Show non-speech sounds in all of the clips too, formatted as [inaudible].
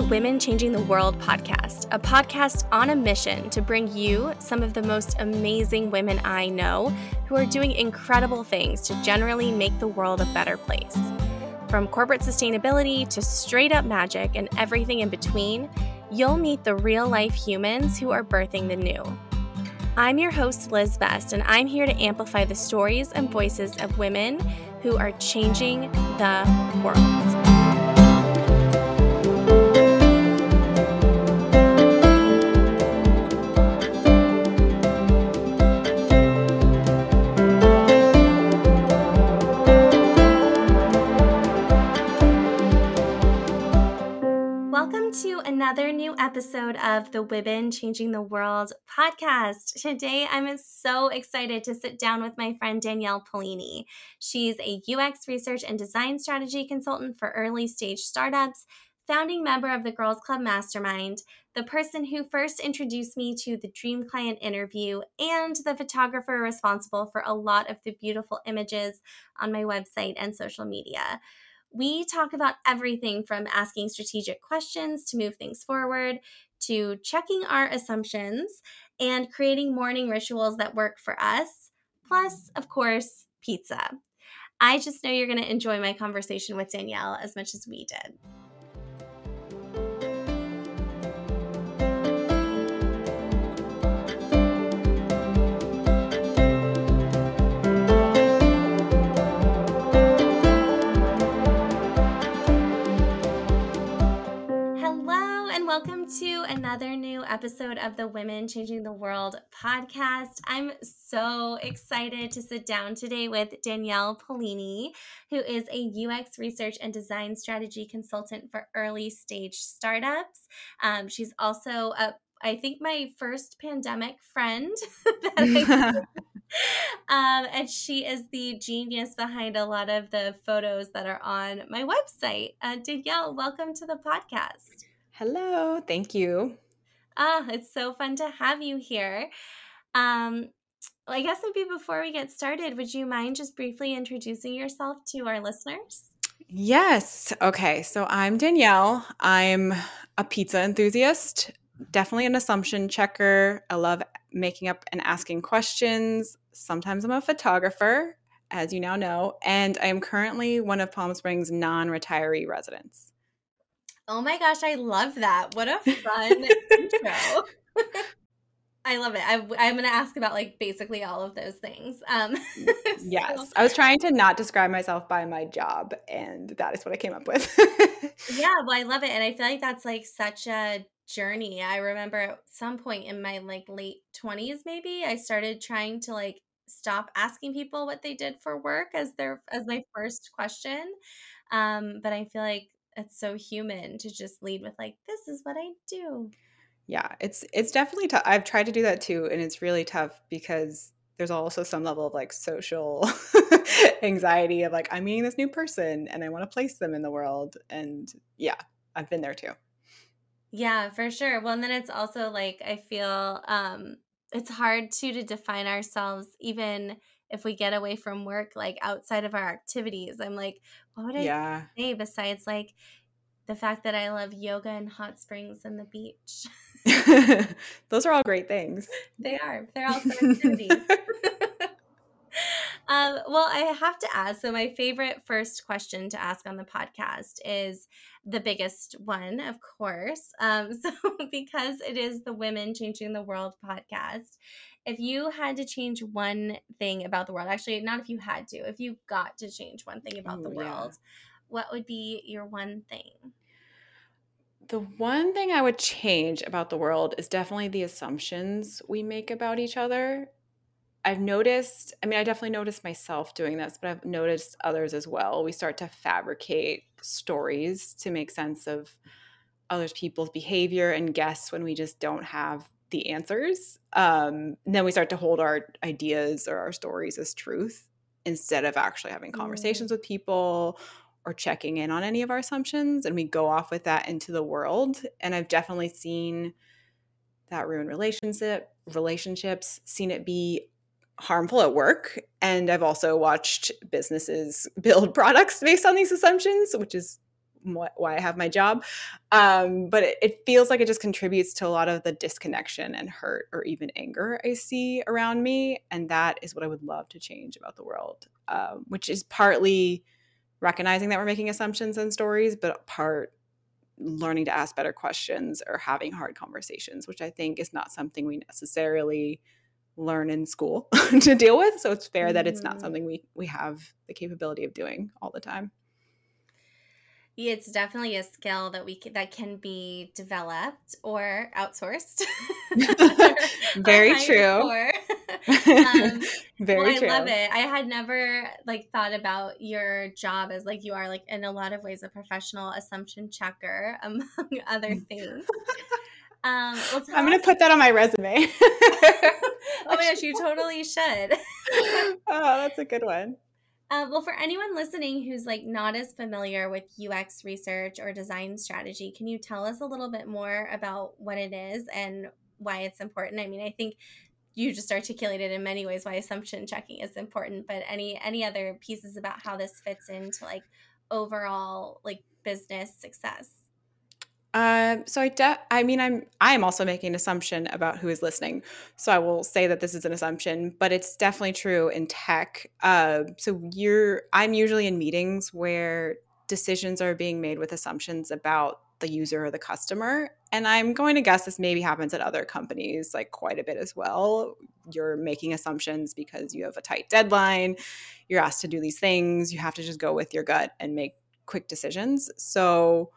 the Women Changing the World podcast, a podcast on a mission to bring you some of the most amazing women I know who are doing incredible things to generally make the world a better place. From corporate sustainability to straight up magic and everything in between, you'll meet the real life humans who are birthing the new. I'm your host, Liz Best, and I'm here to amplify the stories and voices of women who are changing the world. Another new episode of the Women Changing the World podcast. Today, I'm so excited to sit down with my friend Danielle Polini. She's a UX research and design strategy consultant for early stage startups, founding member of the Girls Club Mastermind, the person who first introduced me to the Dream Client interview, and the photographer responsible for a lot of the beautiful images on my website and social media. We talk about everything from asking strategic questions to move things forward to checking our assumptions and creating morning rituals that work for us, plus, of course, pizza. I just know you're going to enjoy my conversation with Danielle as much as we did. To another new episode of the Women Changing the World podcast. I'm so excited to sit down today with Danielle Polini, who is a UX research and design strategy consultant for early stage startups. Um, she's also a I think my first pandemic friend [laughs] [laughs] um, and she is the genius behind a lot of the photos that are on my website. Uh, Danielle, welcome to the podcast. Hello, thank you. Ah, it's so fun to have you here. Um, well, I guess maybe before we get started, would you mind just briefly introducing yourself to our listeners? Yes. Okay. So I'm Danielle. I'm a pizza enthusiast, definitely an assumption checker. I love making up and asking questions. Sometimes I'm a photographer, as you now know, and I am currently one of Palm Springs non retiree residents. Oh my gosh, I love that. What a fun intro. [laughs] I love it. I, am going to ask about like basically all of those things. Um, [laughs] yes, so. I was trying to not describe myself by my job, and that is what I came up with. yeah, well, I love it, and I feel like that's like such a journey. I remember at some point in my like late 20s, maybe I started trying to like stop asking people what they did for work as their as my first question. Um, but I feel like it's so human to just lead with like this is what I do. Yeah, it's it's definitely tough. I've tried to do that too and it's really tough because there's also some level of like social [laughs] anxiety of like I'm meeting this new person and I want to place them in the world and yeah, I've been there too. Yeah, for sure. Well, and then it's also like I feel um it's hard too to define ourselves even if we get away from work like outside of our activities i'm like what would i yeah. say besides like the fact that i love yoga and hot springs and the beach? [laughs] Those are all great things. They are. They're all activities. [laughs] [laughs] Um, well i have to ask so my favorite first question to ask on the podcast is the biggest one of course um, so because it is the women changing the world podcast if you had to change one thing about the world, actually, not if you had to, if you got to change one thing about the world, yeah. what would be your one thing? The one thing I would change about the world is definitely the assumptions we make about each other. I've noticed, I mean, I definitely noticed myself doing this, but I've noticed others as well. We start to fabricate stories to make sense of others people's behavior and guess when we just don't have the answers. Um, then we start to hold our ideas or our stories as truth instead of actually having conversations mm. with people or checking in on any of our assumptions. And we go off with that into the world. And I've definitely seen that ruin relationship relationships, seen it be harmful at work. And I've also watched businesses [laughs] build products based on these assumptions, which is why I have my job. Um, but it, it, feels like it just contributes to a lot of the disconnection and hurt or even anger I see around me. And that is what I would love to change about the world, um, which is partly recognizing that we're making assumptions and stories, but part learning to ask better questions or having hard conversations, which I think is not something we necessarily learn in school [laughs] to deal with. So it's fair mm-hmm. that it's not mm-hmm. something we we have the capability of doing all the time it's definitely a skill that we can, that can be developed or outsourced. [laughs] [laughs] Very true. [laughs] um, Very well, true. I love it. I had never like thought about your job as like you are like in a lot of ways a professional assumption checker among other things. Um, well, I'm going to put that on my resume. oh my gosh, you totally should. oh, that's a good one. Uh, well, for anyone listening who's like not as familiar with UX research or design strategy, can you tell us a little bit more about what it is and why it's important? I mean, I think you just articulated in many ways why assumption checking is important, but any any other pieces about how this fits into like overall like business success? Um, so I, de- I mean, I'm, I am also making an assumption about who is listening. So I will say that this is an assumption, but it's definitely true in tech. Uh, so you're, I'm usually in meetings where decisions are being made with assumptions about the user or the customer. And I'm going to guess this maybe happens at other companies like quite a bit as well. You're making assumptions because you have a tight deadline. You're asked to do these things. You have to just go with your gut and make quick decisions. So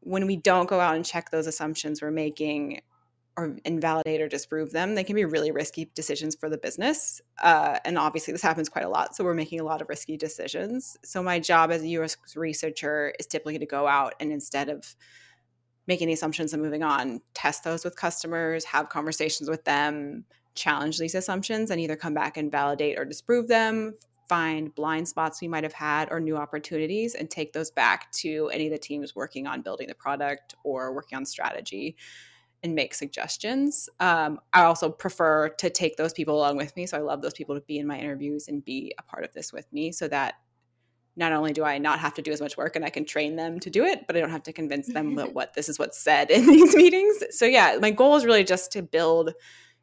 when we don't go out and check those assumptions we're making or invalidate or disprove them, they can be really risky decisions for the business. Uh, and obviously, this happens quite a lot. So, we're making a lot of risky decisions. So, my job as a UX researcher is typically to go out and instead of making the assumptions and moving on, test those with customers, have conversations with them, challenge these assumptions, and either come back and validate or disprove them, find blind spots we might have had or new opportunities and take those back to any of the teams working on building the product or working on strategy and make suggestions. Um, I also prefer to take those people along with me. So I love those people to be in my interviews and be a part of this with me so that not only do I not have to do as much work and I can train them to do it, but I don't have to convince them that [laughs] what this is what's said in these meetings. So yeah, my goal is really just to build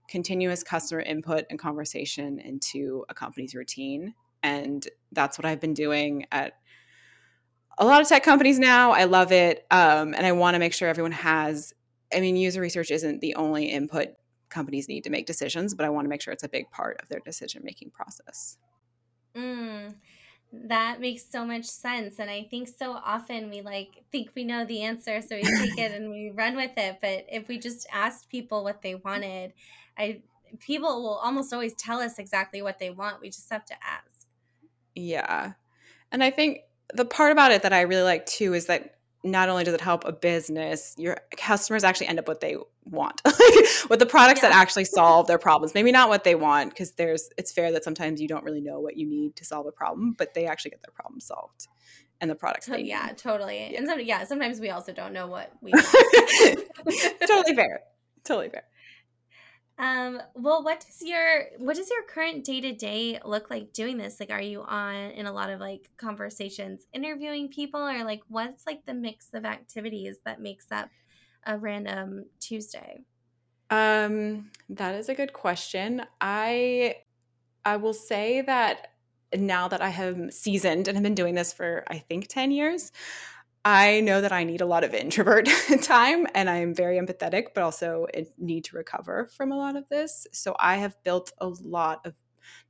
continuous customer input and conversation into a company's routine and that's what I've been doing at a lot of tech companies now. I love it. Um, and I want to make sure everyone has, I mean, user research isn't the only input companies need to make decisions, but I want to make sure it's a big part of their decision making process. Mm, that makes so much sense. And I think so often we like think we know the answer, so we take it and we run with it. But if we just asked people what they wanted, I people will almost always tell us exactly what they want. We just have to ask. Yeah. And I think the part about it that I really like too is that not only does it help a business, your customers actually end up what they want [laughs] with the products yeah. that actually solve their problems. Maybe not what they want because there's it's fair that sometimes you don't really know what you need to solve a problem, but they actually get their problem solved and the products. Oh, yeah, need. totally. Yeah. And some, yeah, sometimes we also don't know what we. [laughs] totally fair. Totally fair. Um, well, what does your what does your current day to day look like doing this? Like, are you on in a lot of like conversations, interviewing people, or like what's like the mix of activities that makes up a random Tuesday? Um, that is a good question. I I will say that now that I have seasoned and have been doing this for I think 10 years, I know that I need a lot of introvert [laughs] time and I am very empathetic, but also need to recover from a lot of this. So I have built a lot of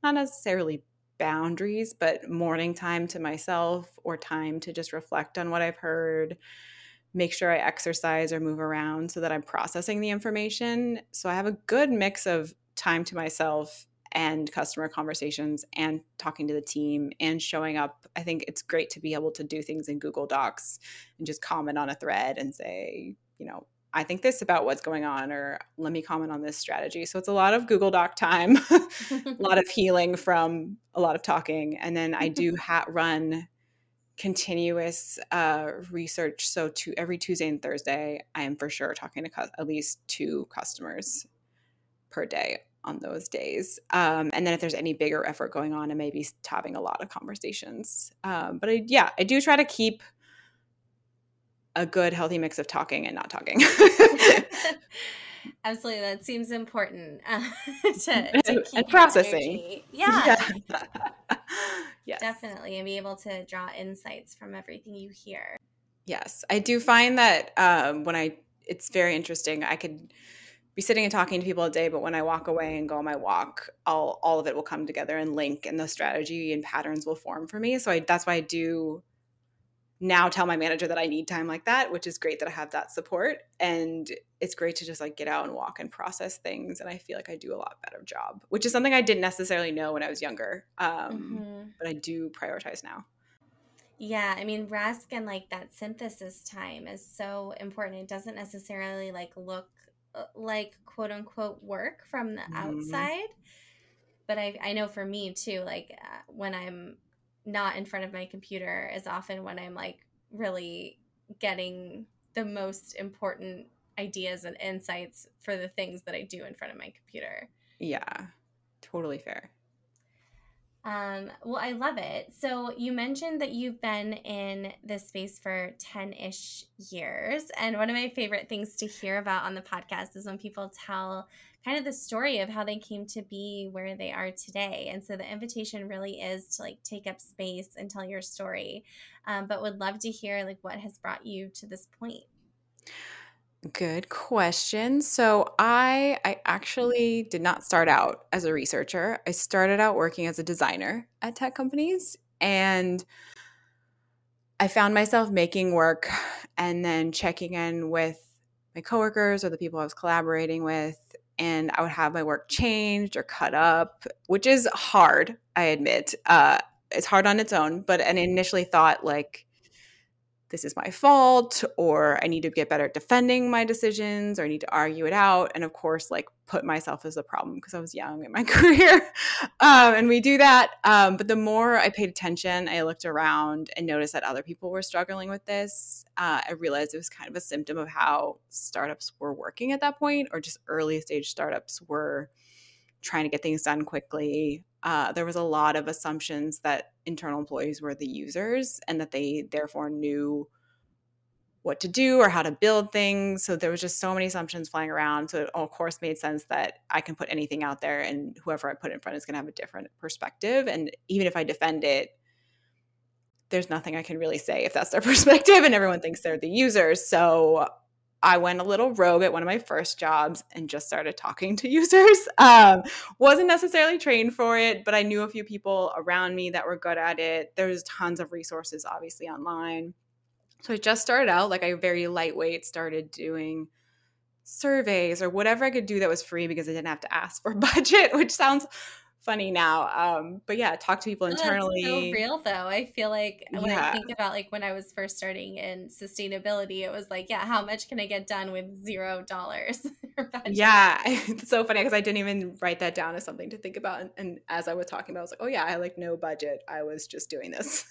not necessarily boundaries, but morning time to myself or time to just reflect on what I've heard, make sure I exercise or move around so that I'm processing the information. So I have a good mix of time to myself and customer conversations and talking to the team and showing up. I think it's great to be able to do things in Google Docs and just comment on a thread and say, you know, I think this about what's going on, or let me comment on this strategy. So it's a lot of Google Doc time, [laughs] a [laughs] lot of healing from a lot of talking. And then I do [laughs] ha- run continuous uh, research. So to every Tuesday and Thursday, I am for sure talking to cu- at least two customers per day on those days. Um, and then if there's any bigger effort going on, I may be having a lot of conversations. Um, but I, yeah, I do try to keep a good healthy mix of talking and not talking. [laughs] Absolutely, that seems important uh, [laughs] to, [laughs] to and processing. Yeah. yeah. yes. Definitely, and be able to draw insights from everything you hear. Yes, I do find that um, when I, it's very interesting. I could be sitting and talking to people a day, but when I walk away and go on my walk, all all of it will come together and link, and the strategy and patterns will form for me. So I, that's why I do now tell my manager that I need time like that, which is great that I have that support. And it's great to just like get out and walk and process things. And I feel like I do a lot better job, which is something I didn't necessarily know when I was younger. Um, mm-hmm. But I do prioritize now. Yeah, I mean, rest and like that synthesis time is so important. It doesn't necessarily like look like quote unquote work from the mm-hmm. outside. But I, I know for me too, like uh, when I'm not in front of my computer is often when I'm like really getting the most important ideas and insights for the things that I do in front of my computer. Yeah, totally fair. Um, well, I love it. So, you mentioned that you've been in this space for 10 ish years. And one of my favorite things to hear about on the podcast is when people tell kind of the story of how they came to be where they are today. And so the invitation really is to like take up space and tell your story. Um, but would love to hear like what has brought you to this point. Good question. So I I actually did not start out as a researcher. I started out working as a designer at tech companies and I found myself making work and then checking in with my coworkers or the people I was collaborating with and I would have my work changed or cut up, which is hard, I admit. Uh, it's hard on its own, but I initially thought like this is my fault or I need to get better at defending my decisions or I need to argue it out. And of course, like put myself as a problem because I was young in my [laughs] career. um, and we do that. Um, but the more I paid attention, I looked around and noticed that other people were struggling with this. Uh, I realized it was kind of a symptom of how startups were working at that point or just early stage startups were trying to get things done quickly. Uh, there was a lot of assumptions that internal employees were the users and that they therefore knew what to do or how to build things. So there was just so many assumptions flying around. So it of course made sense that I can put anything out there and whoever I put in front is going to have a different perspective. And even if I defend it, there's nothing I can really say if that's their [laughs] perspective and everyone thinks they're the users. So I went a little rogue at one of my first jobs and just started talking to [laughs] users. Um, wasn't necessarily trained for it, but I knew a few people around me that were good at it. There's tons of resources, obviously, online. So I just started out like I very lightweight started doing surveys or whatever I could do that was free because I didn't have to ask for [laughs] budget, which sounds funny now. Um, but yeah, talk to people internally. Oh, so real though. I feel like when yeah. I think about like when I was first starting in sustainability, it was like, yeah, how much can I get done with zero dollars? [laughs] yeah, [laughs] it's so funny because I didn't even write that down as something to think about. And, and, as I was talking about, I was like, oh yeah, I like no budget. I was just doing this.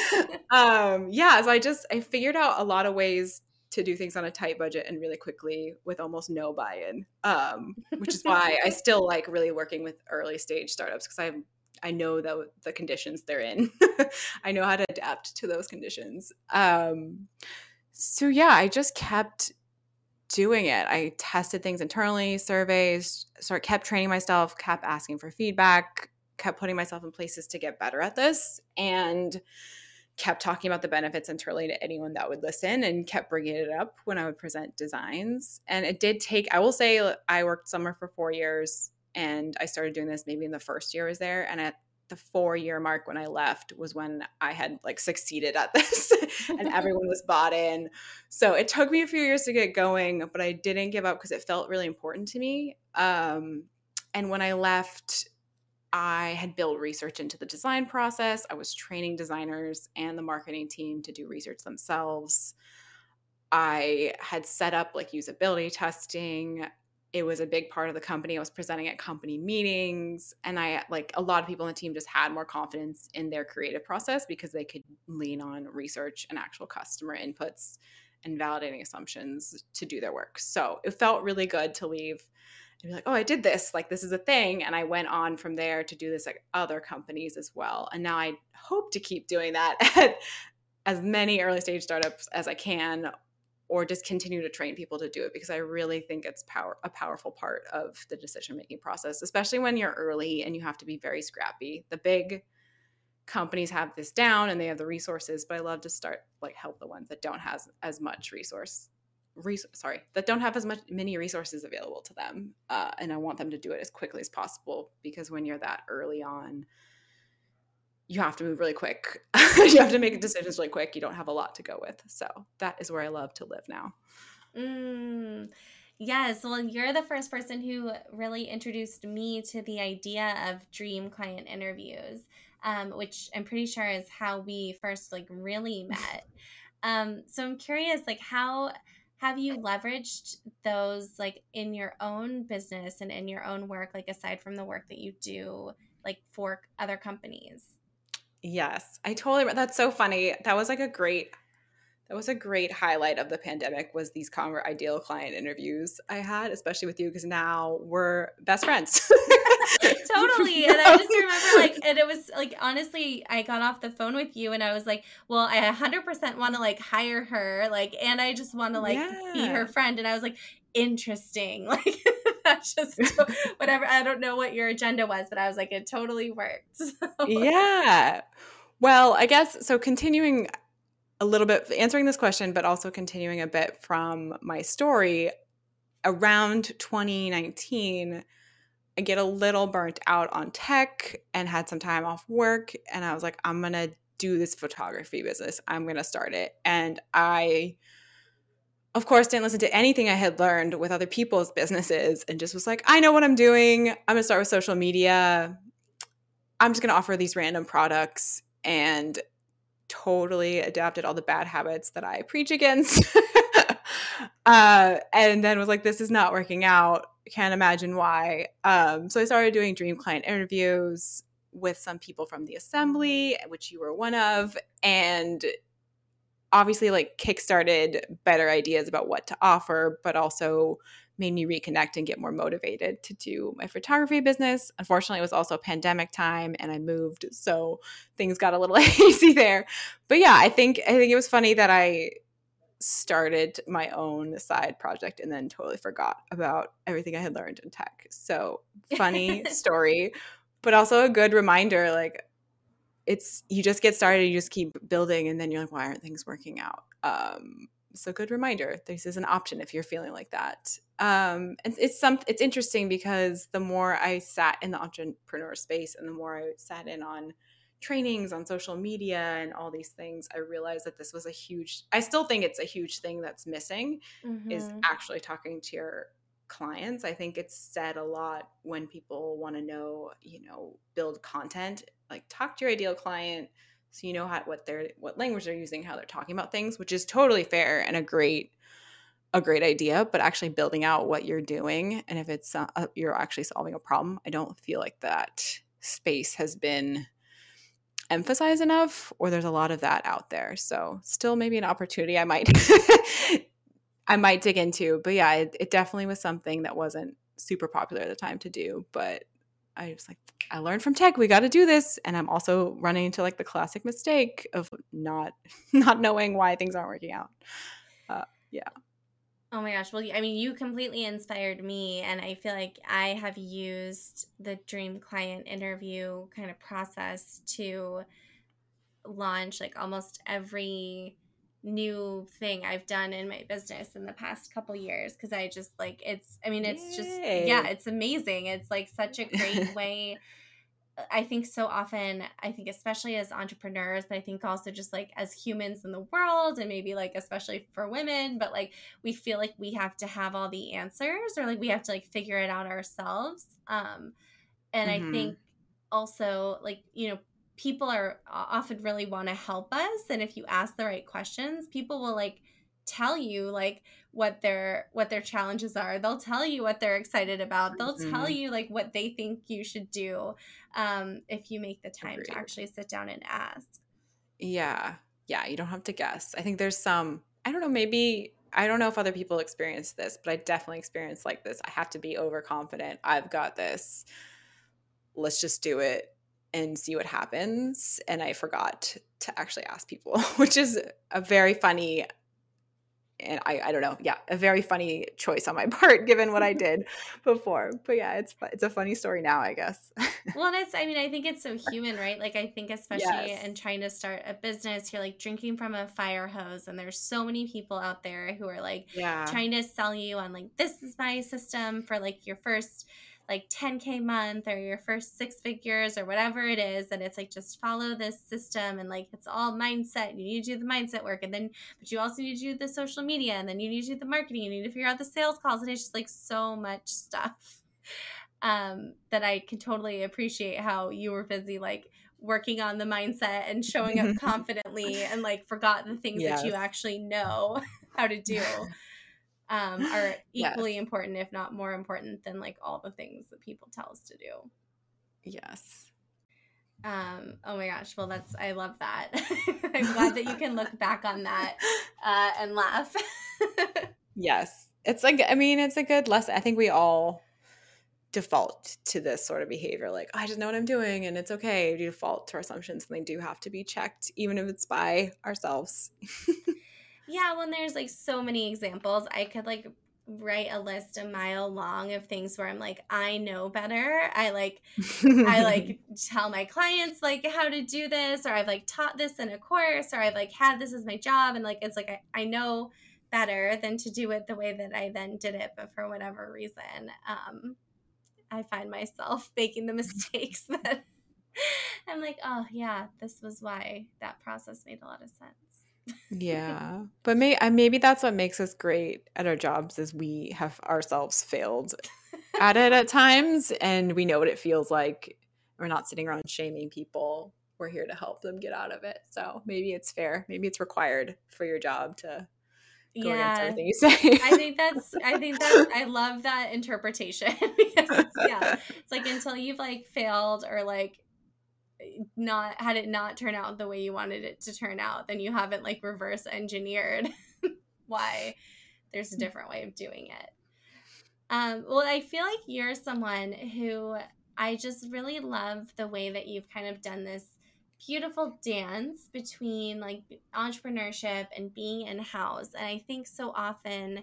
[laughs] um, yeah, so I just I figured out a lot of ways to do things on a tight budget and really quickly with almost no buy-in um, which is [laughs] why i still like really working with early stage startups because i i know the, the conditions they're in. [laughs] I know how to adapt to those conditions. Um, so yeah i just kept doing it. I tested things internally surveys start kept training myself kept asking for feedback kept putting myself in places to get better at this and kept talking about the benefits internally to anyone that would listen and kept bringing it up when I would present designs. And it did take, I will say, I worked summer for four years and I started doing this maybe in the first year I was there. And at the four year mark when I left was when I had like succeeded at [laughs] this and everyone was bought in. So it took me a few years to get going, but I didn't give up because it felt really important to me. Um, and when I left, I had built research into the design process. I was training designers and the marketing team to do research themselves. I had set up like usability testing. It was a big part of the company. I was presenting at company meetings, and I like a lot of people on the team just had more confidence in their creative process because they could lean on research and actual customer inputs and validating assumptions to do their work. So it felt really good to leave and be like, oh, I did this. Like, this is a thing. And I went on from there to do this at other companies as well. And now I hope to keep doing that [laughs] at as many early stage startups as I can or just continue to train people to do it because I really think it's power a powerful part of the decision making process, especially when you're early and you have to be very scrappy. The big companies have this down and they have the resources, but I love to start like help the ones that don't have as much resource res- sorry that don't have as much many resources available to them uh, and i want them to do it as quickly as possible because when you're that early on you have to move really quick [laughs] you have to make decisions really quick you don't have a lot to go with so that is where i love to live now mm. Yes, well, you're the first person who really introduced me to the idea of dream client interviews, um, which I'm pretty sure is how we first like really [laughs] met. Um, so I'm curious, like how have you leveraged those like in your own business and in your own work like aside from the work that you do like for other companies? Yes i totally that's so funny. That was like a great that was a great highlight of the pandemic was these convert ideal client interviews i had especially with you because now we're best friends [laughs] [laughs] totally [laughs] and i just remember like and it was like honestly i got off the phone with you and i was like well i 100% want to like hire her like and i just want to like yeah. be her friend and i was like interesting [laughs] like that's just whatever i don't know what your agenda was but i was like it totally worked so. yeah well i guess so continuing a little bit answering this question, but also continuing a bit from my story. Around 2019, I get a little burnt out on tech and had some time off work. And I was like, I'm going to do this photography business. I'm going to start it. And I, of course, didn't listen to anything I had learned with other people's [laughs] businesses and just was like, I know what I'm doing. I'm going to start with social media. I'm just going to offer these random products. And totally adapted all the bad habits that I preach against. [laughs] uh, and then was like, this is not working out. Can't imagine why. Um, so I started doing dream client interviews with some people from the assembly, which you were one of, and obviously like kickstarted better ideas about what to offer, but also made me reconnect and get more motivated to do my photography business. Unfortunately, it was also pandemic time and I moved, so things got a little [laughs] hazy there. But yeah, I think I think it was funny that I started my own side project and then totally forgot about everything I had learned in tech. So, funny [laughs] story, but also a good reminder like it's you just get started, you just keep building and then you're like why aren't things working out? Um so good reminder this is an option if you're feeling like that um, and it's some it's interesting because the more i sat in the entrepreneur space and the more i sat in on trainings on social media and all these things i realized that this was a huge i still think it's a huge thing that's missing mm-hmm. is actually talking to your clients i think it's said a lot when people want to know you know build content like talk to your ideal client so you know how what they're what language they're using how they're talking about things which is totally fair and a great a great idea but actually building out what you're doing and if it's uh, you're actually solving a problem i don't feel like that space has been emphasized enough or there's a lot of that out there so still maybe an opportunity i might [laughs] i might dig into but yeah it, it definitely was something that wasn't super popular at the time to do but I was like, I learned from tech. We got to do this. And I'm also running into like the classic mistake of not [laughs] not knowing why things aren't working out. Uh, yeah. Oh my gosh. Well, I mean, you completely inspired me. And I feel like I have used the dream client interview kind of process to launch like almost every new thing I've done in my business in the past couple years because I just like it's I mean it's Yay. just yeah it's amazing it's like such a great [laughs] way I think so often I think especially as entrepreneurs but I think also just like as humans in the world and maybe like especially for women but like we feel like we have to have all the answers or like we have to like figure it out ourselves um and mm-hmm. I think also like you know people are often really want to help us and if you ask the right questions people will like tell you like what their what their challenges are. They'll tell you what they're excited about. They'll mm-hmm. tell you like what they think you should do um, if you make the time Agreed. to actually sit down and ask. Yeah. Yeah you don't have to guess. I think there's some i don't know maybe i don't know if other people experience this but i definitely experience like this. I have to be overconfident. I've got this. Let's just do it and see what happens. And I forgot to actually ask people, [laughs] which is a very funny and I, I don't know. Yeah, a very funny choice on my [laughs] part given what I [laughs] did before. But yeah, it's it's a funny story now, I guess. [laughs] well, and it's I mean, I think it's so human, right? Like I think especially yes. in trying to start a business, you're like drinking from a fire hose and there's so many people out there who are like yeah. trying to sell you on like this is my system for like your first like 10k month or your first six figures or whatever it is and it's like just follow this system and like it's all mindset you need to do the mindset work and then but you also need to do the social media and then you need to do the marketing you need to figure out the sales calls and it's just like so much stuff [laughs] um that i can totally appreciate how you were busy like working on the mindset and showing up [laughs] confidently and like forgot the things yes. that you actually know [laughs] how to do um, are [laughs] equally yes. important, if not more important, than like all the things that people tell us to do. Yes. Um, oh my gosh. Well, that's, I love that. [laughs] I'm glad that you can look [laughs] back on that uh, and laugh. yes. It's like, I mean, it's a good lesson. I think we all default to this sort of behavior like oh, i just know what i'm doing and it's okay we default to our assumptions and they do have to be checked even if it's by ourselves yeah, when there's like so many examples, I could like write a list a mile long of things where I'm like, I know better. I like, I like [laughs] tell my clients like how to do this, or I've like taught this in a course, or I've like had this as my job. And like, it's like, I, I know better than to do it the way that I then did it. But for whatever reason, um, I find myself [laughs] making the mistakes [laughs] that I'm like, oh, yeah, this was why that process made a lot of sense yeah but may, maybe that's what makes us great at our jobs is we have ourselves failed at it at times and we know what it feels like. We're not sitting around shaming people. We're here to help them get out of it. So maybe it's fair. Maybe it's required for your job to go yeah. everything you [laughs] say. I think that's i think that i love that interpretation [laughs] because it's, yeah it's like until you've like failed or like not had it not turn out the way you wanted it to turn out, then you haven't like reverse engineered [laughs] why there's a different way of doing it. Um, well, I feel like you're someone who I just really love the way that you've kind of done this beautiful dance between like entrepreneurship and being in house. And I think so often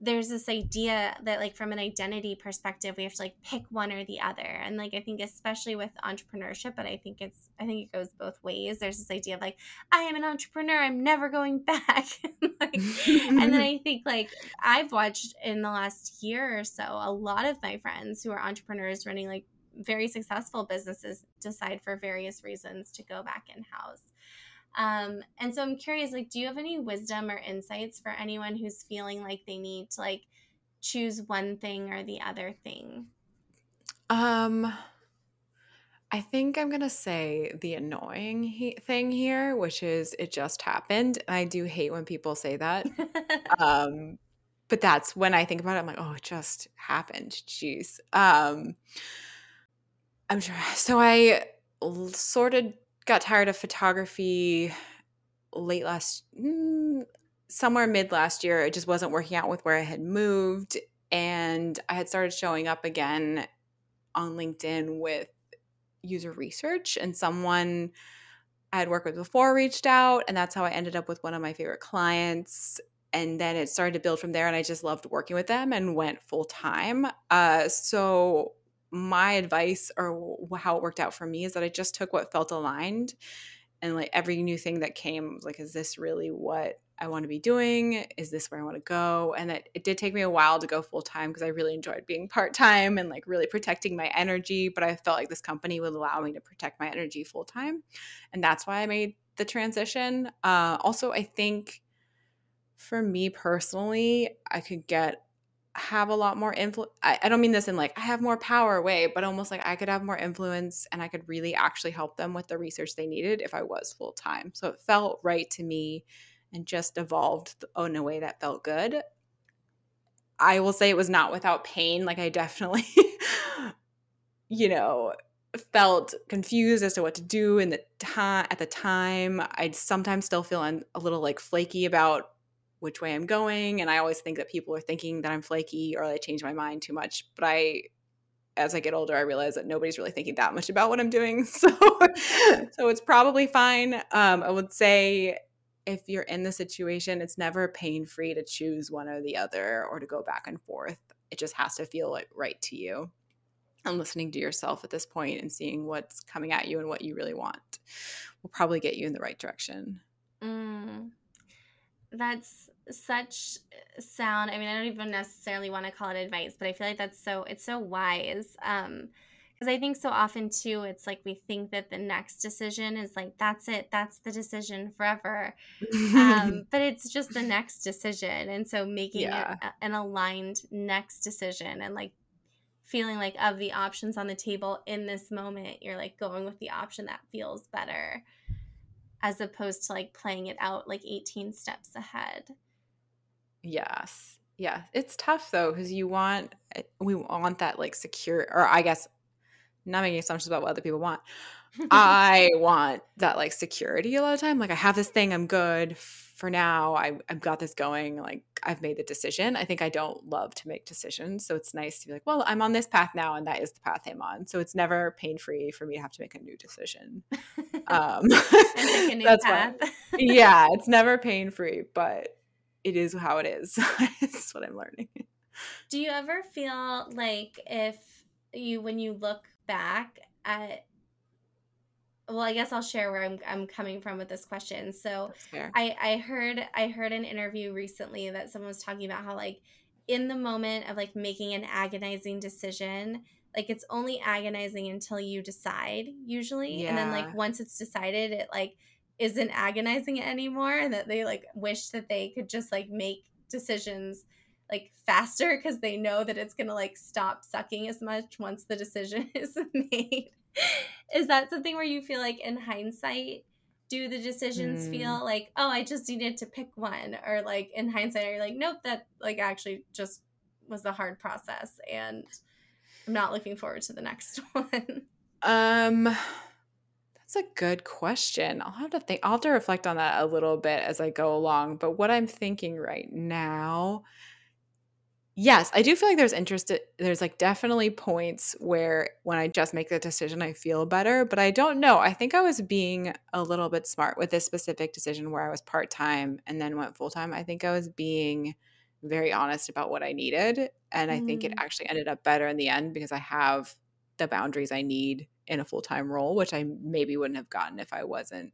there's this idea that like from an identity perspective we have to like pick one or the other. And like i think especially with entrepreneurship but i think it's i think it goes both ways. There's this idea of like i am an entrepreneur. I'm never going [laughs] back. [laughs] Like, and then [laughs] i think like i've watched in the last year or so a lot of my friends who are entrepreneurs running like very successful businesses decide for various reasons to go back in house um, and so I'm curious, like, do you have any wisdom or insights for anyone who's feeling like they need to like choose one thing or the other thing? Um, I think I'm gonna say the annoying he- thing here, which is it just happened, and I do hate when people say that. [laughs] um, but that's when I think about it. I'm like, oh, it just happened. Jeez. Um, I'm sure. So I sort of got tired of photography late last mm, somewhere mid last year it just wasn't working out with where i had moved and i had started showing up again on linkedin with user research and someone i had worked with before reached out and that's how i ended up with one of my favorite clients and then it started to build from there and i just loved working with them and went full time. Uh, so my advice or how it worked out for me is that I just took what felt aligned and like every new thing that came like is this really what I want to be doing? Is this where I want to go? And that it did take me a while to go full time because I really enjoyed being part time and like really protecting my energy. But I felt like this company would allow me to protect my energy full time. And that's why I made the transition. Uh, also, I think for me personally, I could get have a lot more influence. I, I, don't mean this in like I have more power way, but almost like I could have more influence and I could really actually help them with the research they needed if I was full time. So it felt right to me and just evolved in a way that felt good. I will say it was not without pain. Like I definitely, [laughs] you know, felt confused as to what to do in the time at the time. I'd sometimes still feel a little like flaky about which way I'm going. And I always think that people are thinking that I'm flaky or I change my mind too much. But I, as I get older, I realize that nobody's really thinking that much about what I'm doing. [laughs] So, [laughs] so it's probably fine. Um, I would say if you're in the situation, it's never pain free to choose one or the other or to go back and forth. It just has to feel like right to you. And listening to yourself at this point and seeing what's coming at you and what you really want will probably get you in the right direction. Mm. That's such sound. I mean, I don't even necessarily want to call it advice, but I feel like that's so it's so wise. Um, because I think so often too, it's like we think that the next decision is like that's it, that's the decision forever. um, [laughs] but it's just the next decision, and so making yeah. a, an aligned next decision and like feeling like of the options on the table in this moment, you're like going with the option that feels better, as opposed to like playing it out like 18 steps ahead. Yes. Yeah, it's tough though because you want eh, we want that like secure or I guess not making assumptions about what other people want. [laughs] I want that like security a lot of time. Like I have this thing, I'm good for now. I, I've got this going. Like I've made the decision. I think I don't love to make decisions, so it's nice to be like, well, I'm on this path now, and that is the path I'm on. So it's never pain free for me to have to make a new decision. Um, [laughs] [laughs] new that's path. Why, yeah, [laughs] it's never pain free, but it is how it is. That's what I'm learning. Do you ever feel like if you when you look back at well i guess i'll share where i'm, I'm coming from with this question so I, I heard i heard an interview recently that someone was talking about how like in the moment of like making an agonizing decision like it's only agonizing until you decide usually yeah. and then like once it's decided it like isn't agonizing anymore and that they like wish that they could just like make decisions like faster because they know that it's gonna like stop sucking as much once the decision [laughs] is made. Is that something where you feel like in hindsight do the decisions mm. feel like oh i just needed to pick one or like in hindsight are you like nope that like actually just was the hard process and i'm not looking forward to the next [laughs] one um that's a good question i'll have to think i'll have to reflect on that a little bit as i go along but what i'm thinking right now Yes, I do feel like there's interest. There's like definitely points where when I just make the decision, I feel better. But I don't know. I think I was being a little bit smart with this specific decision where I was part time and then went full time. I think I was being very honest about what I needed. And I think it mm. actually ended up better in the end because I have the boundaries I need in a full time role, which I maybe wouldn't have gotten if I wasn't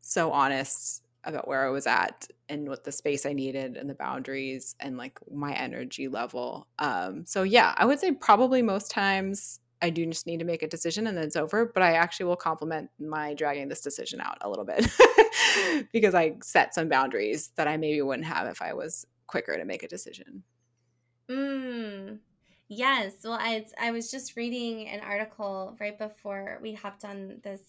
so honest about where I was at and what the space I needed and the boundaries and like my energy level. Um, so yeah, I would say probably most times I do just need to make a decision and then it's over. But I actually will compliment my dragging this decision out a little bit [laughs] because I set some boundaries that I maybe wouldn't have if I was quicker to make a decision. Mm. Yes. Well, I I was just reading an article right before we hopped on this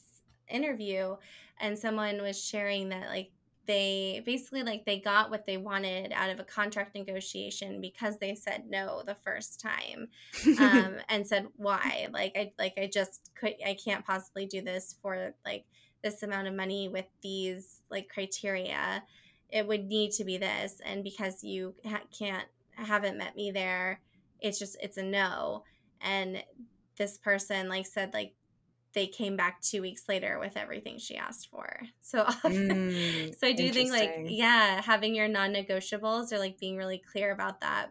interview, and someone was sharing that like they basically like they got what they wanted out of a contract negotiation because they said no the first time um, [laughs] and said why? Like i like i just could i can't possibly do this for like this amount of money with these like criteria. It would need to be this and because you ha- can't haven't met me there it's just it's a no. And this person like said like they came back two weeks later with everything she asked for. So mm, [laughs] so I do think like yeah, having your non-negotiables or like being really clear about that,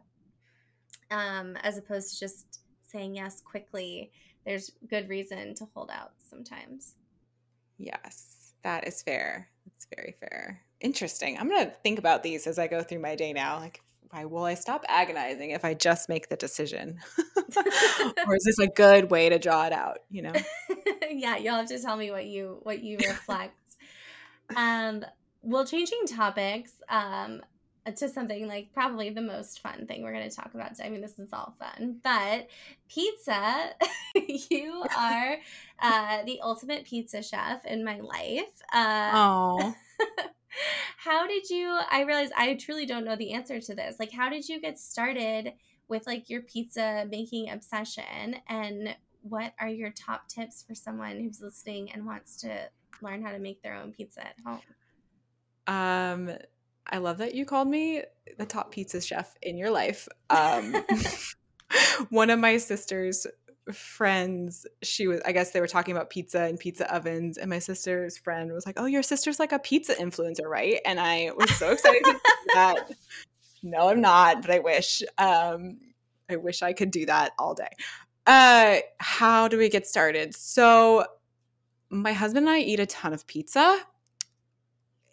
um, as opposed to just saying yes quickly. There's good reason to hold out sometimes. Yes, that is fair. It's very fair. Interesting. I'm gonna think about these as I go through my day now. Like why will I stop agonizing if I just make the decision? [laughs] or is this a good way to draw it out, you know? [laughs] yeah, you'll have to tell me what you what you [laughs] reflect. um well changing topics um to something like probably the most fun thing we're going to talk about. I mean, this is all fun, but pizza, you are uh, the ultimate pizza chef in my life. Uh, oh. How did you i realize i truly don't know the answer to this like how did you get started with like your pizza making obsession? And what are your top tips for someone who's listening and wants to learn how to make their own pizza at home? Um i love that you called me the top pizza chef in your life. Um [laughs] [laughs] one of my sisters friends she was i guess they were talking about pizza and pizza ovens and my sister's friend was like oh your sister's like a pizza influencer right? And i was so excited to [laughs] that. No i'm not but i wish um i wish i could do that all day. Uh how do we get started? So my husband and i eat a ton of pizza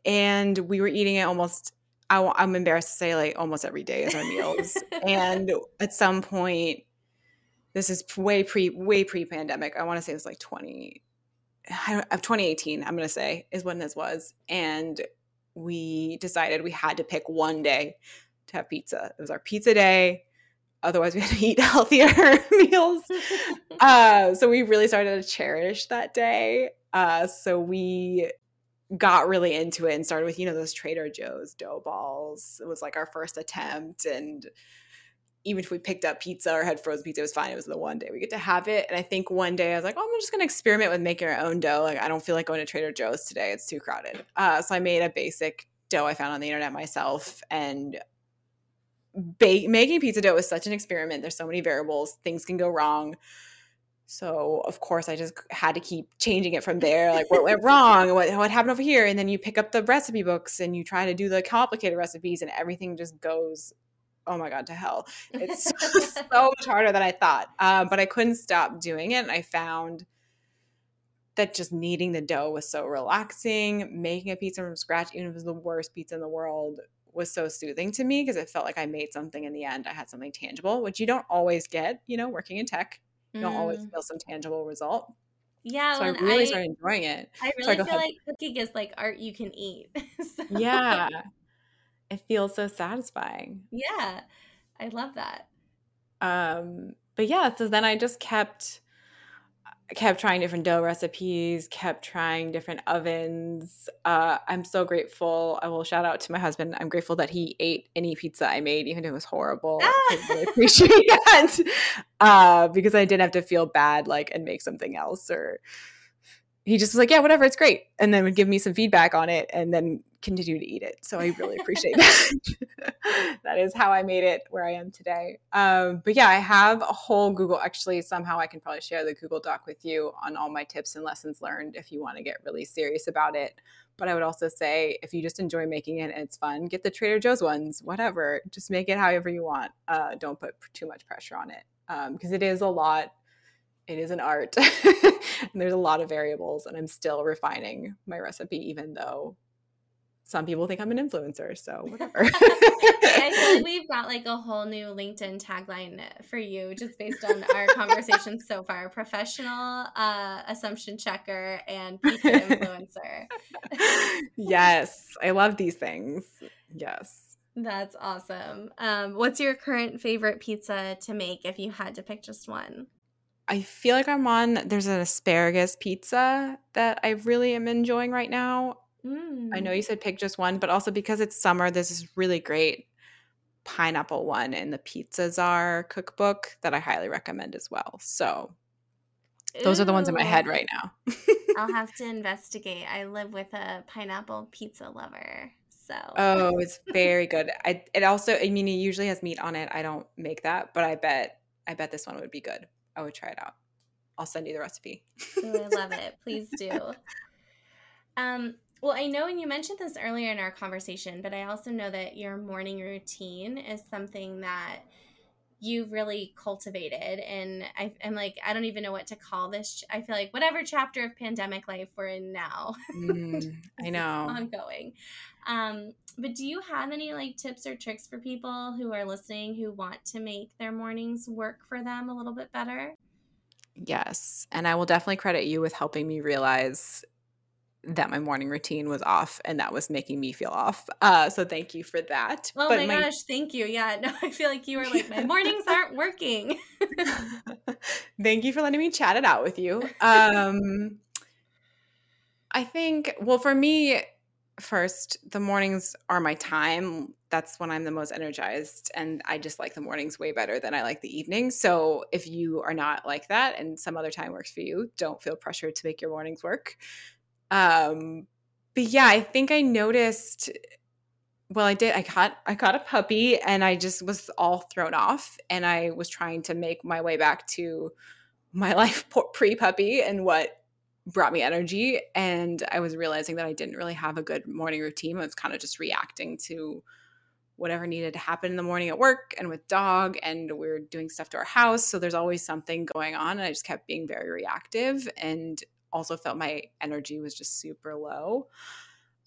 and we were eating it almost I, i'm embarrassed to say like almost every day as our meals. [laughs] And at some point this is way pre way pre pandemic. I want to say it was like 20 of 2018, I'm going to say is when this was and we decided we had to pick one day to have pizza. It was our pizza day. Otherwise, we had to eat [laughs] healthier [laughs] meals. [laughs] Uh, so we really started to cherish that day. Uh, so we got really into it and started with you know those Trader Joe's dough balls. It was like our first attempt, and even if we picked up pizza or had frozen pizza, it was fine. It was the one day we get to have it. And I think one day I was like, oh, I'm just going to experiment with making our own dough. Like, I don't feel like going to Trader Joe's today. It's too crowded. Uh, so I made a basic dough I found on the internet myself. And ba- making pizza dough is such an experiment. There's so many variables, things can go wrong. So of course I just had to keep changing it from there. Like what went [laughs] wrong? What what happened over here? And then you pick up the recipe books and you try to do the complicated recipes and everything just goes oh my god to hell it's [laughs] [laughs] so much harder than i thought um, but i couldn't stop doing it and i found that just kneading the dough was so relaxing making a pizza from scratch even if it was the worst pizza in the world was so soothing to me because it felt like i made something in the end i had something tangible which you don't always get you know working in tech you don't always mm. feel some tangible result yeah, so I really I, started enjoying it. I really Sorry, feel like cooking is like art you can eat. [laughs] so. Yeah, it feels so satisfying. Yeah. I love that. Um, but yeah, so then I just kept kept trying different dough recipes, kept trying different ovens. Uh, I'm so grateful. I will shout out to my husband. I'm grateful that he ate any pizza I made, even if it was horrible. Ah! I really appreciate [laughs] that uh, because I didn't have to feel bad, like, and make something else or he just was like, yeah, whatever, it's great. And then would give me some feedback on it and then continue to eat it. So I really appreciate that. [laughs] that is how I made it where I am today. Um, but yeah, I have a whole Google, actually, somehow I can probably share the Google Doc with you on all my tips and lessons learned if you want to get really serious about it. But I would also say if you just enjoy making it and it's fun, get the Trader Joe's ones, whatever. Just make it however you want. Uh, don't put too much pressure on it because um, it is a lot it is an art [laughs] and there's a lot of variables and i'm still refining my recipe even though some people think i'm an influencer so [laughs] whatever i like [laughs] we've got like a whole new linkedin tagline for you just based on our conversation so far professional uh, assumption checker and pizza influencer yes i love these things yes that's awesome. Um, what's your current favorite pizza to make if you had to pick just one? I feel like I'm on there's an asparagus pizza that I really am enjoying right now. Mm. I know you mm. said pick just one, but also because it's summer, there's this really great pineapple one in the Pizza Czar cookbook that I highly recommend as well. So those Ooh. are the ones in my head right now. I'll [laughs] have to investigate. I live with a pineapple pizza lover. So Oh, it's [laughs] very good. I it also I mean it usually has meat on it. I don't make that, but I bet I bet this one would be good. I would try it out. I'll send you the recipe. oh, I love it. [laughs] Please do. Um, well, I know, and you mentioned this earlier in our conversation, but I also know that your morning routine is something that you've really cultivated. And I, am like, I don't even know what to call this. I feel like whatever chapter of pandemic life we're in now. Mm, [laughs] I know. ongoing. Um, but do you have any like tips or tricks for people who are listening who want to make their mornings work for them a little bit better? Yes. And I will definitely credit you with helping me realize that my morning routine was off and that was making me feel off. Uh, so thank you for that. Oh but my, my gosh, thank you. Yeah, [laughs] no, I feel like you were like, my [laughs] mornings aren't working. [laughs] thank you for letting me chat it out with you. Um, I think, well, for me, first, the mornings are my time. That's when I'm the most energized. And I just like the mornings way better than I like the evenings. So if you are not like that and some other time works for you, don't feel pressured to make your mornings work. Um, but yeah, I think I noticed well i did i caught i caught a puppy and i just was all thrown off and i was trying to make my way back to my [laughs] life pre puppy and what brought me energy. And I was realizing that I didn't really have a good morning routine. I was kind of just reacting to whatever needed to happen in the morning at work and with dog. And we are doing stuff to our house. So there's always something going on. And I just kept being very reactive and also felt my energy was just super low.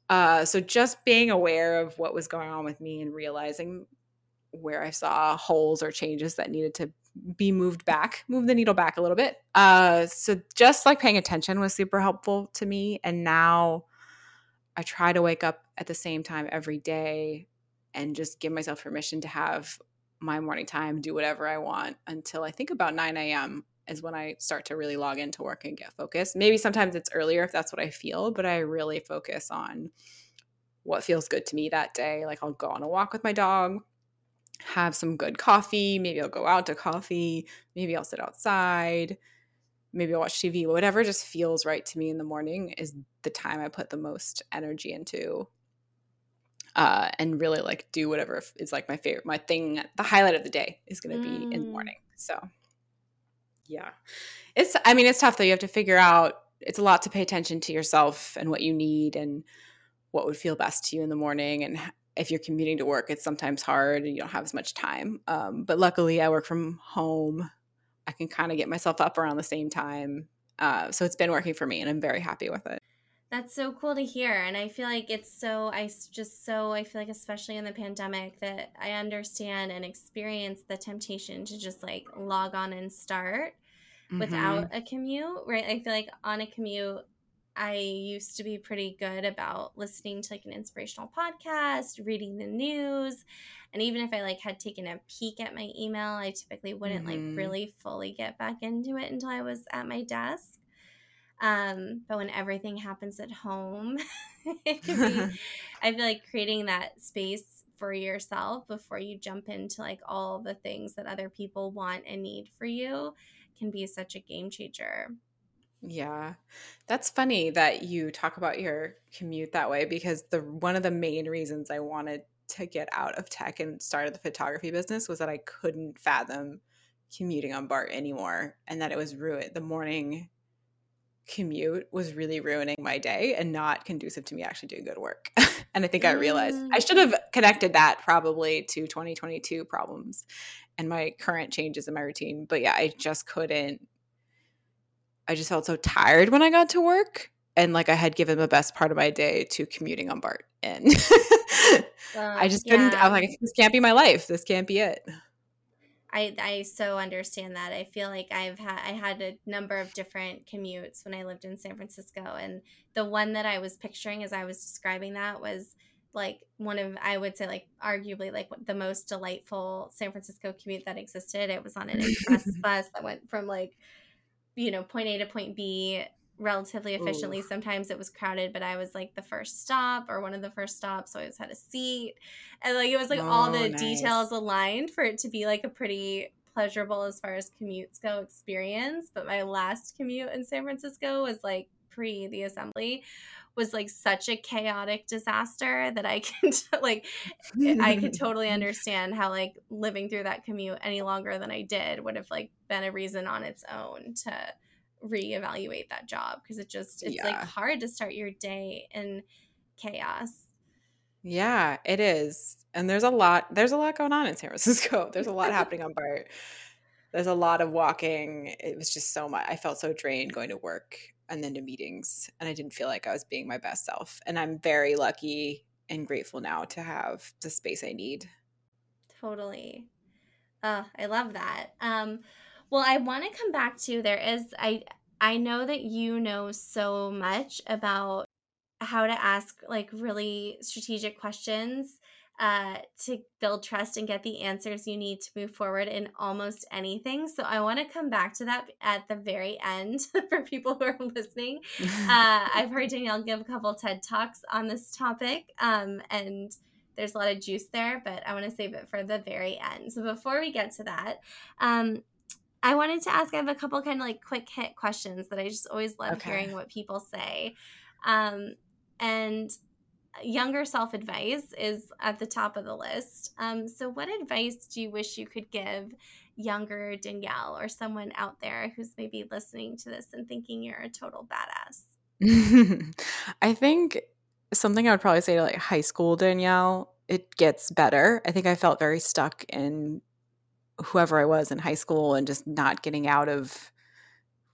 Uh, so just being aware of what was going on with me and realizing where I saw holes or changes that needed to be moved back, move the needle back a little bit. Uh, so just like paying attention was super helpful to me. And now I try to wake up at the same time every day and just give myself permission to have my morning time, do whatever I want until I think about 9 a.m. is when I start to really log into work and get focused. Maybe sometimes it's earlier if that's what I feel, but I really focus on what feels good to me that day. Like I'll go on a walk with my dog, have some good coffee. Maybe I'll go out to coffee. Maybe I'll sit outside. Maybe I'll watch TV. Whatever just feels right to me in the morning is the time I put the most energy into. Uh, and really like do whatever is like my favorite, my thing, the highlight of the day is going to be mm. in the mm. morning. So, yeah, it's, I mean, it's tough though. You have to figure out, it's a lot to pay attention to yourself and what you need and what would feel best to you in the morning and if you're commuting to work, it's sometimes hard and you don't have as much time. Um, but luckily, I work from home. I can kind of get myself up around the same time. Uh, so it's been working for me, and I'm very happy with it. That's so cool to hear. And I feel like it's so, I just so, I feel like, especially in the pandemic, that I understand and experience the temptation to just like log on and start mm-hmm. without a commute, right? I feel like on a commute, I used to be pretty good about listening to like an inspirational podcast, reading the news, and even if I like had taken a peek at my email, I typically wouldn't mm-hmm. like really fully get back into it until I was at my desk. Um, but when everything happens at home, [laughs] it can be, [laughs] I feel like creating that space for yourself before you jump into like all the things that other people want and need for you can be such a game changer. Yeah. That's funny that you talk about your commute that way because the one of the main reasons I wanted to get out of tech and started the photography business was that I couldn't fathom commuting on BART anymore and that it was ruined the morning commute was really ruining my day and not conducive to me actually doing good work. [laughs] and I think I realized I mm. should have connected that probably to 2022 problems and my current changes in my routine. But yeah, I just couldn't I just felt so tired when I got to work. And like I had given the best part of my day to commuting on BART. And [laughs] I just couldn't. I was like, this can't be my life. This can't be it. I, I so understand that. I feel like I've had I had a number of different commutes when I lived in San Francisco, and the one that I was picturing as I was describing that was like one of I would say like arguably like the most delightful San Francisco commute that existed. It was on an [laughs] express bus that went from like you know, point A to point B relatively efficiently. Ooh. Sometimes it was crowded, but I was like the first stop or one of the first stops, so I always had a seat. And like it was like oh, all the oh, nice. details aligned for it to be like a pretty pleasurable as far as commutes go experience. But my last commute in San Francisco was like pre the assembly was like such a chaotic disaster that I [laughs] can like I could [laughs] totally understand how like living through that commute any longer than I did would have like been a reason on its own to reevaluate that job because it just it's yeah. like hard to start your day in chaos. Yeah, it is. And there's a lot there's a lot going on in San [laughs] Francisco. There's a lot happening on BART. There's a lot of walking. It was just so much. I felt so drained going to work and then to meetings and i didn't feel like i was being my best self and i'm very lucky and grateful now to have the space i need. Totally. Uh, i love that. Um, well i want to come back to there is i i know that you know so much about how to ask like really strategic questions uh, to build trust and get the answers you need to move forward in almost anything. So I want to come back to that at the very end [laughs] for people who are listening. [laughs] Uh, I've heard Danielle give a couple TED Talks on this topic, um, and there's a lot of juice there, but I want to save it for the very end. So before we get to that, um, I wanted to ask, I have a couple kind of like quick hit questions that I just always love okay. hearing what people say. Um, and younger self advice is at the top of the list. Um, so, what advice do you wish you could give younger Danielle or someone out there who's maybe listening to this and thinking you're a total badass? [laughs] I think something I would probably say to like high school Danielle, it gets better. I think I felt very stuck in whoever I was in high school and just not getting out of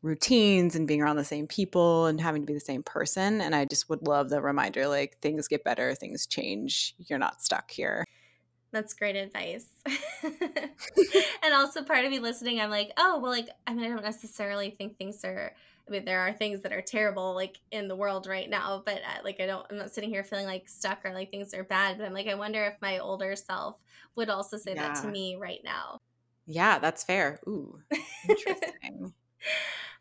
routines and being around the same people and having to be the same person. And I just would love the reminder like things get better, things change. You're not stuck here. That's great advice. [laughs] [laughs] and also, part of me listening, I'm like, oh, well, like, I mean, I don't necessarily think things are. I mean, there are things that are terrible, like in the world right now, but uh, like, I don't, I'm not sitting here feeling like stuck or like things are bad. But I'm like, I wonder if my older self would also say yeah. that to me right now. Yeah, that's fair. Ooh, [laughs] interesting.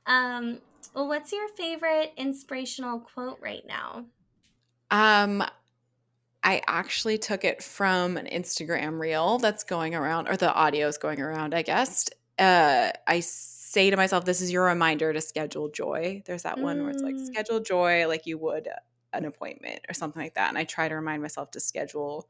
Um, well, what's your favorite inspirational quote right now? Um, I actually took it from an Instagram reel that's going around, or the audio is going around, I guess. Uh, I say to myself, this is your reminder to schedule joy. There's that mm. one where it's like, mm. schedule joy like you would an appointment or something like that. And I try to remind myself to schedule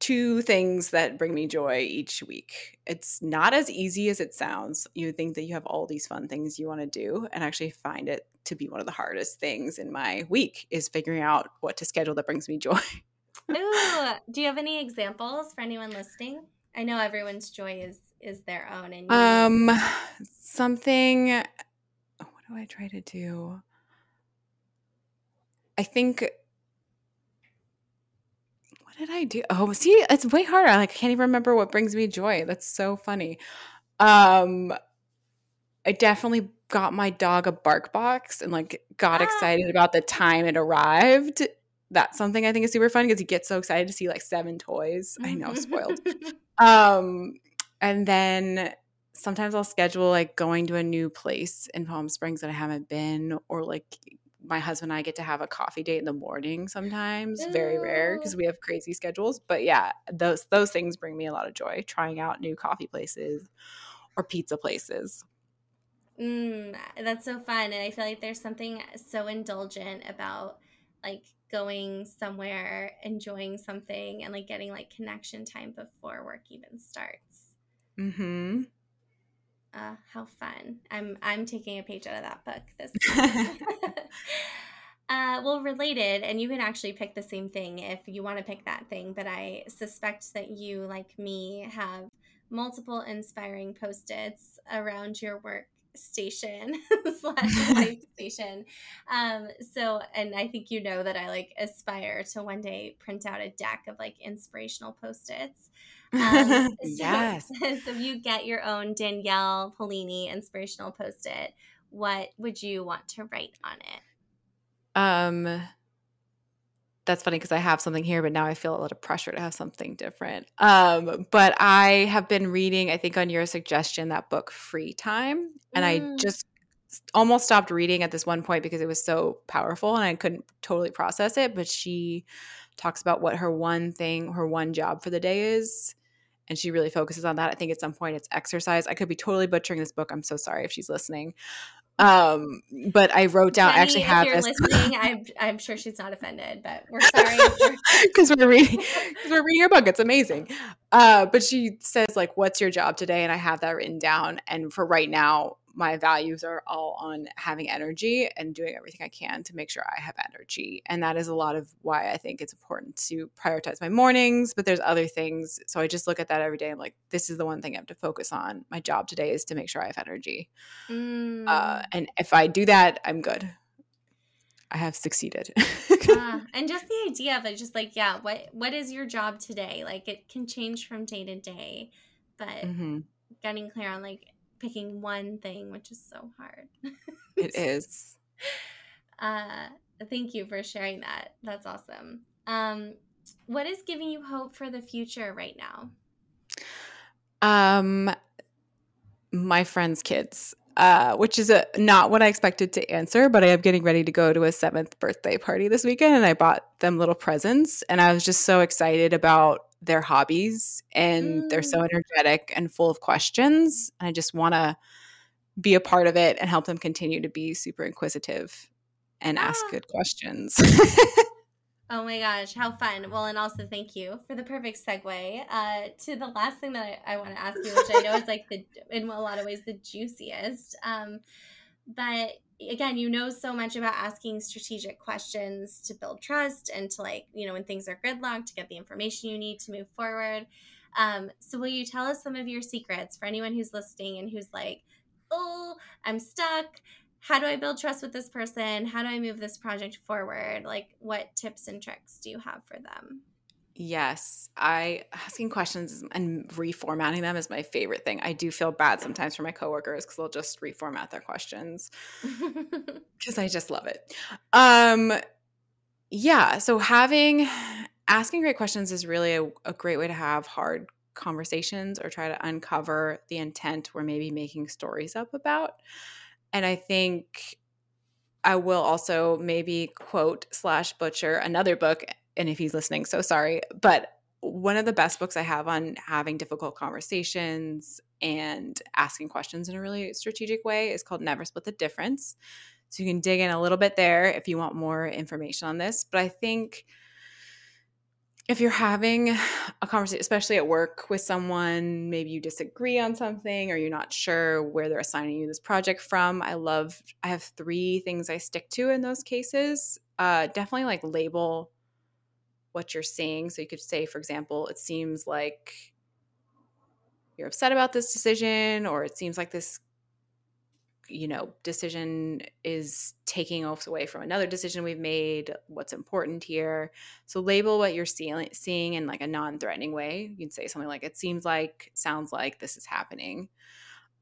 two things that bring me joy each week. It's not as easy as it sounds. You think that you have all these fun things you want to do and actually find it to be one of the hardest things in my week is figuring out what to schedule that brings me joy. [laughs] Ooh, do you have any examples for anyone listening? I know everyone's joy is is their own and um something what do I try to do? I think did I do? Oh, see, it's way harder. Like I can't even remember what brings me joy. That's so funny. Um I definitely got my dog a BarkBox and like got ah. excited about the time it arrived. That's something I think is super fun because you get so excited to see like seven toys. I know, spoiled. [laughs] um and then sometimes I'll schedule like going to a new place in Palm Springs that I haven't been or like my husband and I get to have a coffee date in the morning sometimes. Very rare because we have crazy schedules. But yeah, those those things bring me a lot of joy. Trying out new coffee places or pizza places. Mm, that's so fun, and I feel like there's something so indulgent about like going somewhere, enjoying something, and like getting like connection time before work even starts. Hmm. Uh, how fun! I'm I'm taking a page out of that book this. [laughs] [laughs] uh, well, related, and you can actually pick the same thing if you want to pick that thing. But I suspect that you, like me, have multiple inspiring post-its around your work station [laughs] slash life station. Um, so, and I think you know that I like aspire to one day print out a deck of like inspirational post-its. Um, yes. [laughs] So, [laughs] so if you get your own Danielle Polini inspirational post it, what would you want to write on it? Um, that's funny because I have something here, but now I feel a lot of pressure to have something different. Um, but I have been reading, I think, on your suggestion, that book Free Time, and mm. I just almost stopped reading at this one point because it was so powerful and I couldn't totally process it. But she talks about what her one thing, her one job for the day is, and she really focuses on that. I think at some point it's exercise. I could be totally butchering this book. I'm so sorry if she's listening. Um, but I wrote down. Jenny, actually, have if you're this. listening, [laughs] I'm, I'm sure she's not offended, but we're sorry because [laughs] we're reading because we're reading her book. It's amazing. Uh, but she says like, "What's your job today?" And I have that written down. And for right now, my values are all on having energy and doing everything I can to make sure I have energy. And that is a lot of why I think it's important to prioritize my mornings, but there's other things. So I just look at that every day. I'm like, this is the one thing I have to focus on. My job today is to make sure I have energy. Uh, mm. Uh, and if I do that, I'm good. I have succeeded. uh, [laughs] and just the idea of it, just like, yeah, what what is your job today? Like it can change from day to day, but mm-hmm. getting clear on like picking one thing, which is so hard. it [laughs] is. Uh, thank you for sharing that. That's awesome. Um, what is giving you hope for the future right now? Um, my friend's kids, uh, which is a, not what I expected to answer, but I am getting ready to go to a seventh birthday party this weekend, and I bought them little presents, and I was just so excited about their hobbies and mm. they're so mm. energetic and full of questions. And I just want to be a part of it and help them continue to be super inquisitive and ah. ask good questions. [laughs] Oh my gosh, how fun. Well, and also thank you for the perfect segue uh, to the last thing that I, I want to ask you, which I know is like the, in a lot of ways, the juiciest. Um, but again, you know so much about asking strategic questions to build trust and to like, you know, when things are gridlocked, to get the information you need to move forward. Um, so, will you tell us some of your secrets for anyone who's listening and who's like, oh, I'm stuck? how do I build trust with this person? How do I move this project forward? Like, what tips and tricks do you have for them? Yes, I asking questions and reformatting them is my favorite thing. I do feel bad sometimes for my coworkers because they'll just reformat their questions [laughs] because I just love it. Um, yeah, so having asking great questions is really a, a great way to have hard conversations or try to uncover the intent we're maybe making stories up about. And I think I will also maybe quote slash butcher another book. And if he's listening, so sorry. But one of the best books I have on having difficult conversations and asking questions in a really strategic way is called Never Split the Difference. So you can dig in a little bit there if you want more information on this. But I think if you're having a conversation, especially at work with someone, maybe you disagree on something or you're not sure where they're assigning you this project from, I love, I have three things I stick to in those cases. Uh, definitely like label what you're seeing. So you could say, for example, it seems like you're upset about this decision, or it seems like this you know decision is taking us away from another decision we've made what's important here. So label what you're seeing seeing in like a non-threatening way. You can say something like it seems like sounds like this is happening.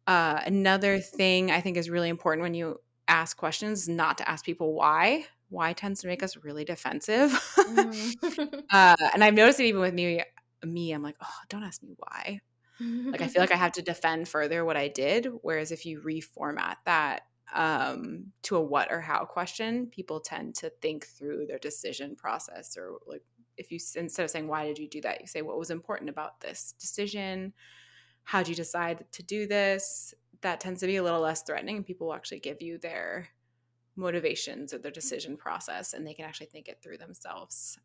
Uh, another thing i think is really important when you ask questions not to ask people why why tends to make us really defensive mm. [laughs] uh, and i've noticed it even with me me i'm like oh don't ask me why like I feel like I have [laughs] to defend further what I did. Whereas if you reformat that um, to a what or how question, people tend to think through their decision process. Or like if you instead of saying why did you do that, you say what was important about this decision. How did you decide to do this? That tends to be a little less threatening. And people will actually give you their motivations or their decision process, and they can actually think it through themselves.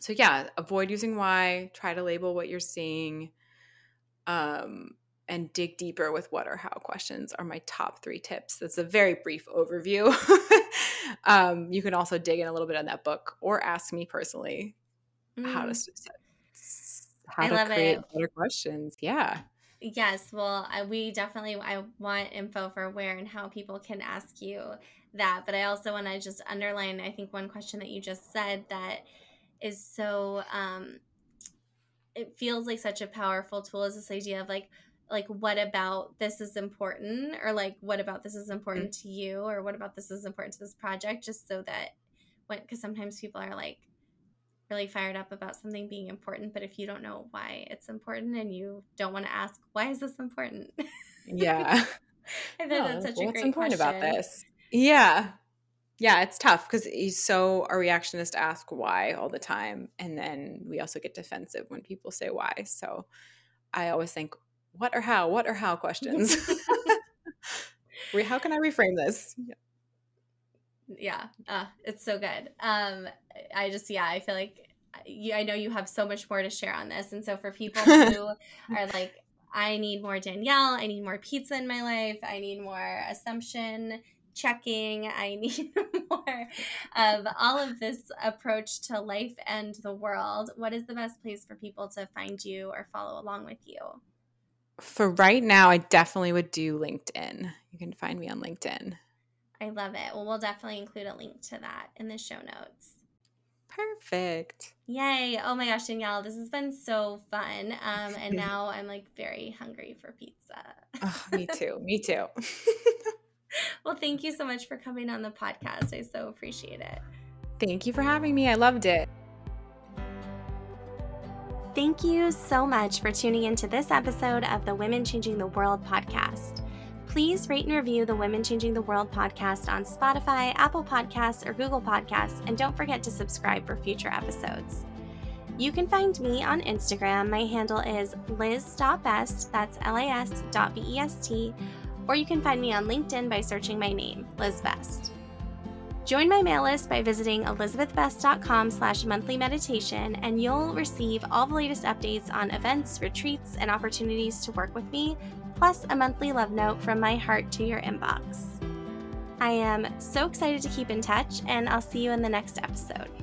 So yeah, avoid using why. Try to label what you're seeing um, and dig deeper with what or how questions are my top three tips. That's a very brief overview. [laughs] um, you can also dig in a little bit on that book or ask me personally mm. how to mm. how I to create it. better questions. Yeah. Yes, well, I, we definitely I want info for where and how people can ask you that, but I also want to just underline I think one question that you just said that is so um it feels like such a powerful tool is this idea of like like what about this is important? Or like what about this is important mm-hmm. to you? Or what about this is important to this project? Just so that when because sometimes people are like really fired up about something being important but if you don't know why it's important and you don't want to ask why is this important? [laughs] Yeah. I think oh, that's such a great important question. about this yeah yeah, it's tough because he's so our reaction is to ask why all the time, and then we also get defensive when people say why. So I always think, what or how, what or how questions. [laughs] [laughs] how can I reframe this? Yeah, uh, it's so good. Um, I just yeah, I feel like you, I know you have so much more to share on this, and so for people who [laughs] are like, I need more Danielle, I need more pizza in my life, I need more assumption checking. I [laughs] need more of all of this approach to life and the world. What is the best place for people to find you or follow along with you? For right now, I definitely would do LinkedIn. You can find me on LinkedIn. I love it. Well, we'll definitely include a link to that in the show notes. Perfect. Yay. Oh my gosh, Danielle, this has been so fun. Um, and [laughs] now I'm like very hungry for pizza. oh, me too. Me too. [laughs] [laughs] well, thank you so much for coming on the podcast. I so appreciate it. Thank you for having me. I loved it. Thank you so much for tuning into this episode of the Women Changing the World podcast. Please rate and review the Women Changing the World podcast on Spotify, Apple Podcasts, or Google Podcasts, and don't forget to subscribe for future episodes. You can find me on Instagram. My handle is liz.best, that's L A S dot B E S T, or you can find me on LinkedIn by searching my name, Liz Best. Join my mail list by visiting elizabethbest.com slash monthly meditation, and you'll receive all the latest updates on events, retreats, and opportunities to work with me, plus a monthly love note from my heart to your inbox. I am so excited to keep in touch, and I'll see you in the next episode.